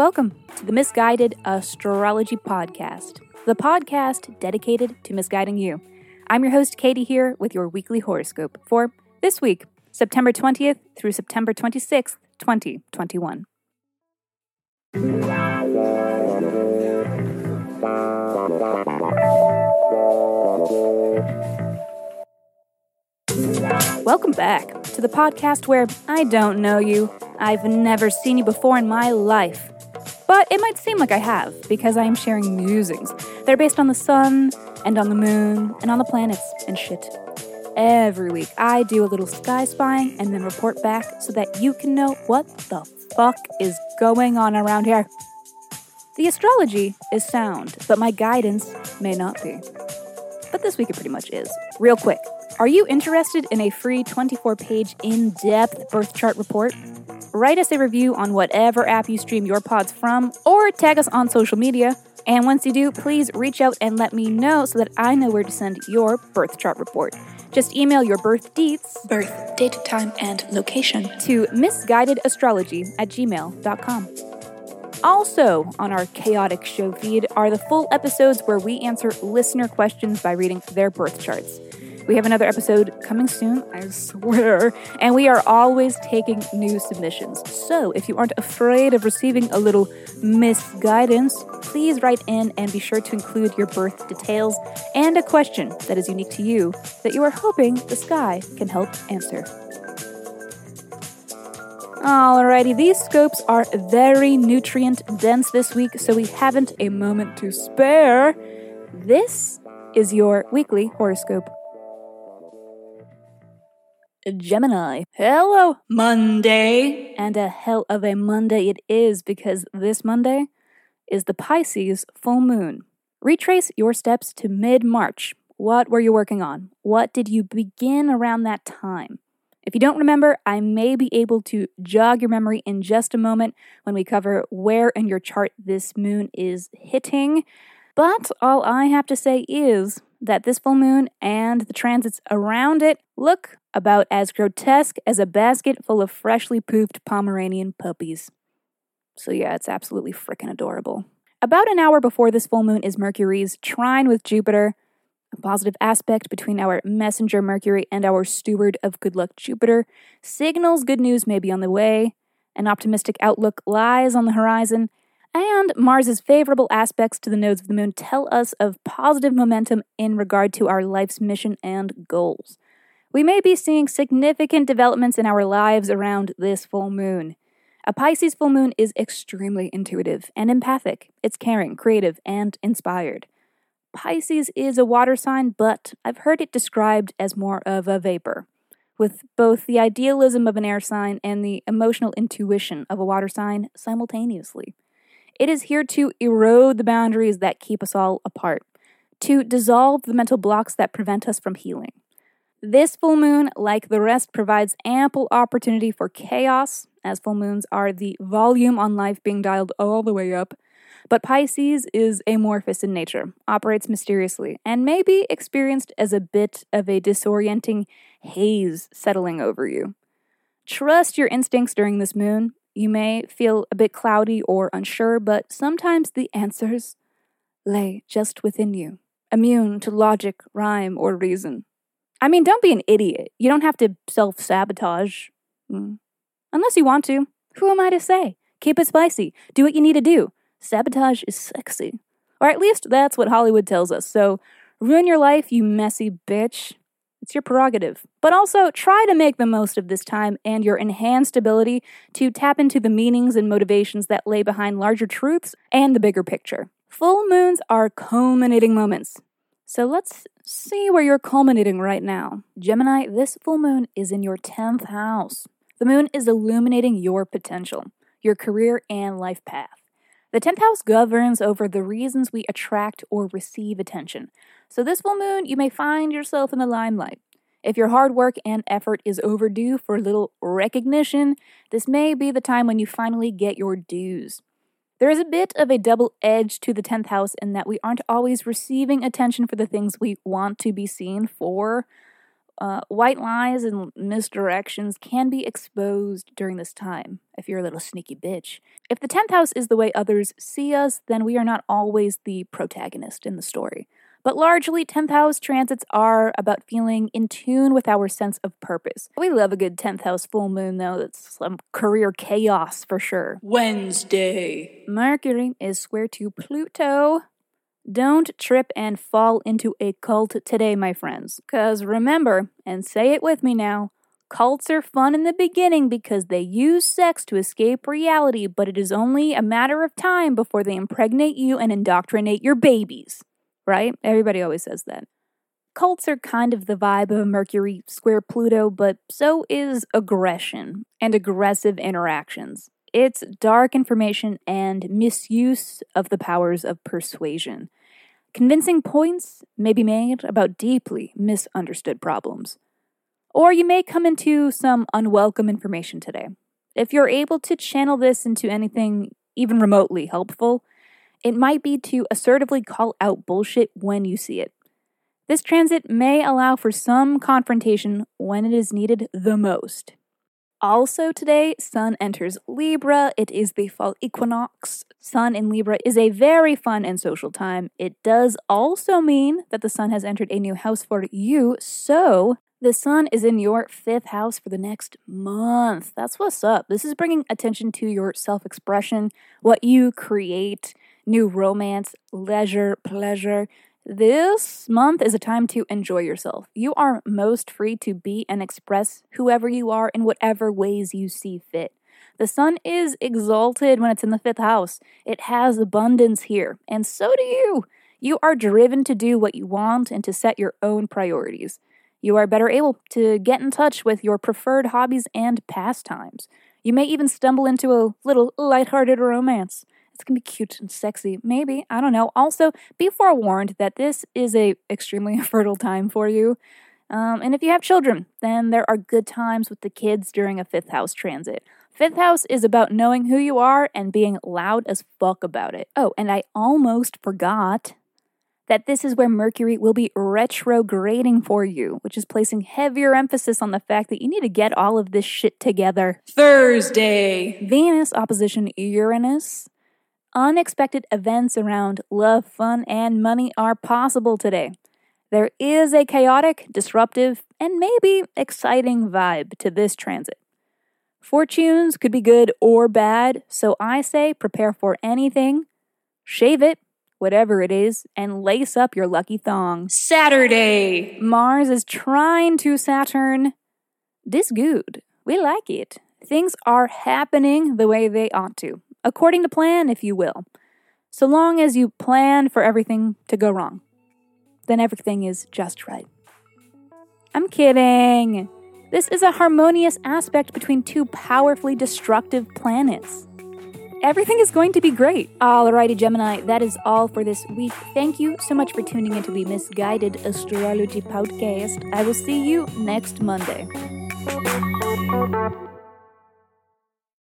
welcome to the Miss Guided Astrology Podcast, the podcast dedicated to misguiding you. I'm your host, Katie, here with your weekly horoscope for this week, September 20th through September 26th, 2021. Welcome back to the podcast where I don't know you, I've never seen you before in my life. But it might seem like I have, because I am sharing musings. They're based on the sun, and on the moon, and on the planets, and shit. Every week, I do a little sky spying and then report back so that you can know what the fuck is going on around here. The astrology is sound, but my guidance may not be. But this week it pretty much is. Real quick, are you interested in a free 24 page in depth birth chart report? Write us a review on whatever app you stream your pods from, or tag us on social media. And once you do, please reach out and let me know so that I know where to send your birth chart report. Just email your birth deets, birth, date, time, and location to misguidedastrology at gmail.com. Also, on our chaotic show feed are the full episodes where we answer listener questions by reading their birth charts. We have another episode coming soon, I swear, and we are always taking new submissions. So, if you aren't afraid of receiving a little misguidance, please write in and be sure to include your birth details and a question that is unique to you that you are hoping the sky can help answer. Alrighty, these scopes are very nutrient dense this week, so we haven't a moment to spare. This is your weekly horoscope. Gemini. Hello, Monday! And a hell of a Monday it is because this Monday is the Pisces full moon. Retrace your steps to mid March. What were you working on? What did you begin around that time? If you don't remember, I may be able to jog your memory in just a moment when we cover where in your chart this moon is hitting. But all I have to say is that this full moon and the transits around it look about as grotesque as a basket full of freshly pooped Pomeranian puppies. So, yeah, it's absolutely freaking adorable. About an hour before this full moon is Mercury's trine with Jupiter, a positive aspect between our messenger Mercury and our steward of good luck Jupiter signals good news may be on the way, an optimistic outlook lies on the horizon, and Mars's favorable aspects to the nodes of the moon tell us of positive momentum in regard to our life's mission and goals. We may be seeing significant developments in our lives around this full moon. A Pisces full moon is extremely intuitive and empathic. It's caring, creative, and inspired. Pisces is a water sign, but I've heard it described as more of a vapor, with both the idealism of an air sign and the emotional intuition of a water sign simultaneously. It is here to erode the boundaries that keep us all apart, to dissolve the mental blocks that prevent us from healing. This full moon, like the rest, provides ample opportunity for chaos, as full moons are the volume on life being dialed all the way up but Pisces is amorphous in nature, operates mysteriously, and may be experienced as a bit of a disorienting haze settling over you. Trust your instincts during this moon. You may feel a bit cloudy or unsure, but sometimes the answers lay just within you, immune to logic, rhyme, or reason. I mean, don't be an idiot. You don't have to self sabotage. Mm. Unless you want to. Who am I to say? Keep it spicy. Do what you need to do. Sabotage is sexy. Or at least that's what Hollywood tells us. So ruin your life, you messy bitch. It's your prerogative. But also try to make the most of this time and your enhanced ability to tap into the meanings and motivations that lay behind larger truths and the bigger picture. Full moons are culminating moments. So let's see where you're culminating right now. Gemini, this full moon is in your 10th house. The moon is illuminating your potential, your career and life path. The 10th house governs over the reasons we attract or receive attention. So, this full moon, you may find yourself in the limelight. If your hard work and effort is overdue for a little recognition, this may be the time when you finally get your dues. There is a bit of a double edge to the 10th house in that we aren't always receiving attention for the things we want to be seen for. Uh, white lies and misdirections can be exposed during this time if you're a little sneaky bitch. If the 10th house is the way others see us, then we are not always the protagonist in the story. But largely, 10th house transits are about feeling in tune with our sense of purpose. We love a good 10th house full moon, though. That's some career chaos for sure. Wednesday. Mercury is square to Pluto. Don't trip and fall into a cult today, my friends. Because remember, and say it with me now, cults are fun in the beginning because they use sex to escape reality, but it is only a matter of time before they impregnate you and indoctrinate your babies. Right? Everybody always says that. Cults are kind of the vibe of Mercury square Pluto, but so is aggression and aggressive interactions. It's dark information and misuse of the powers of persuasion. Convincing points may be made about deeply misunderstood problems. Or you may come into some unwelcome information today. If you're able to channel this into anything even remotely helpful, it might be to assertively call out bullshit when you see it. This transit may allow for some confrontation when it is needed the most. Also, today, Sun enters Libra. It is the fall equinox. Sun in Libra is a very fun and social time. It does also mean that the Sun has entered a new house for you, so the Sun is in your fifth house for the next month. That's what's up. This is bringing attention to your self expression, what you create, new romance, leisure, pleasure. This month is a time to enjoy yourself. You are most free to be and express whoever you are in whatever ways you see fit. The sun is exalted when it's in the fifth house. It has abundance here, and so do you. You are driven to do what you want and to set your own priorities. You are better able to get in touch with your preferred hobbies and pastimes. You may even stumble into a little lighthearted romance. It's gonna be cute and sexy. Maybe I don't know. Also, be forewarned that this is a extremely fertile time for you. Um, and if you have children, then there are good times with the kids during a fifth house transit. Fifth house is about knowing who you are and being loud as fuck about it. Oh, and I almost forgot that this is where Mercury will be retrograding for you, which is placing heavier emphasis on the fact that you need to get all of this shit together. Thursday. Venus opposition Uranus Unexpected events around love, fun, and money are possible today. There is a chaotic, disruptive, and maybe exciting vibe to this transit. Fortunes could be good or bad, so I say prepare for anything, shave it, whatever it is, and lace up your lucky thong. Saturday! Mars is trine to Saturn. This good. We like it. Things are happening the way they ought to according to plan, if you will. So long as you plan for everything to go wrong, then everything is just right. I'm kidding. This is a harmonious aspect between two powerfully destructive planets. Everything is going to be great. Alrighty, Gemini, that is all for this week. Thank you so much for tuning into the Miss Guided Astrology Podcast. I will see you next Monday.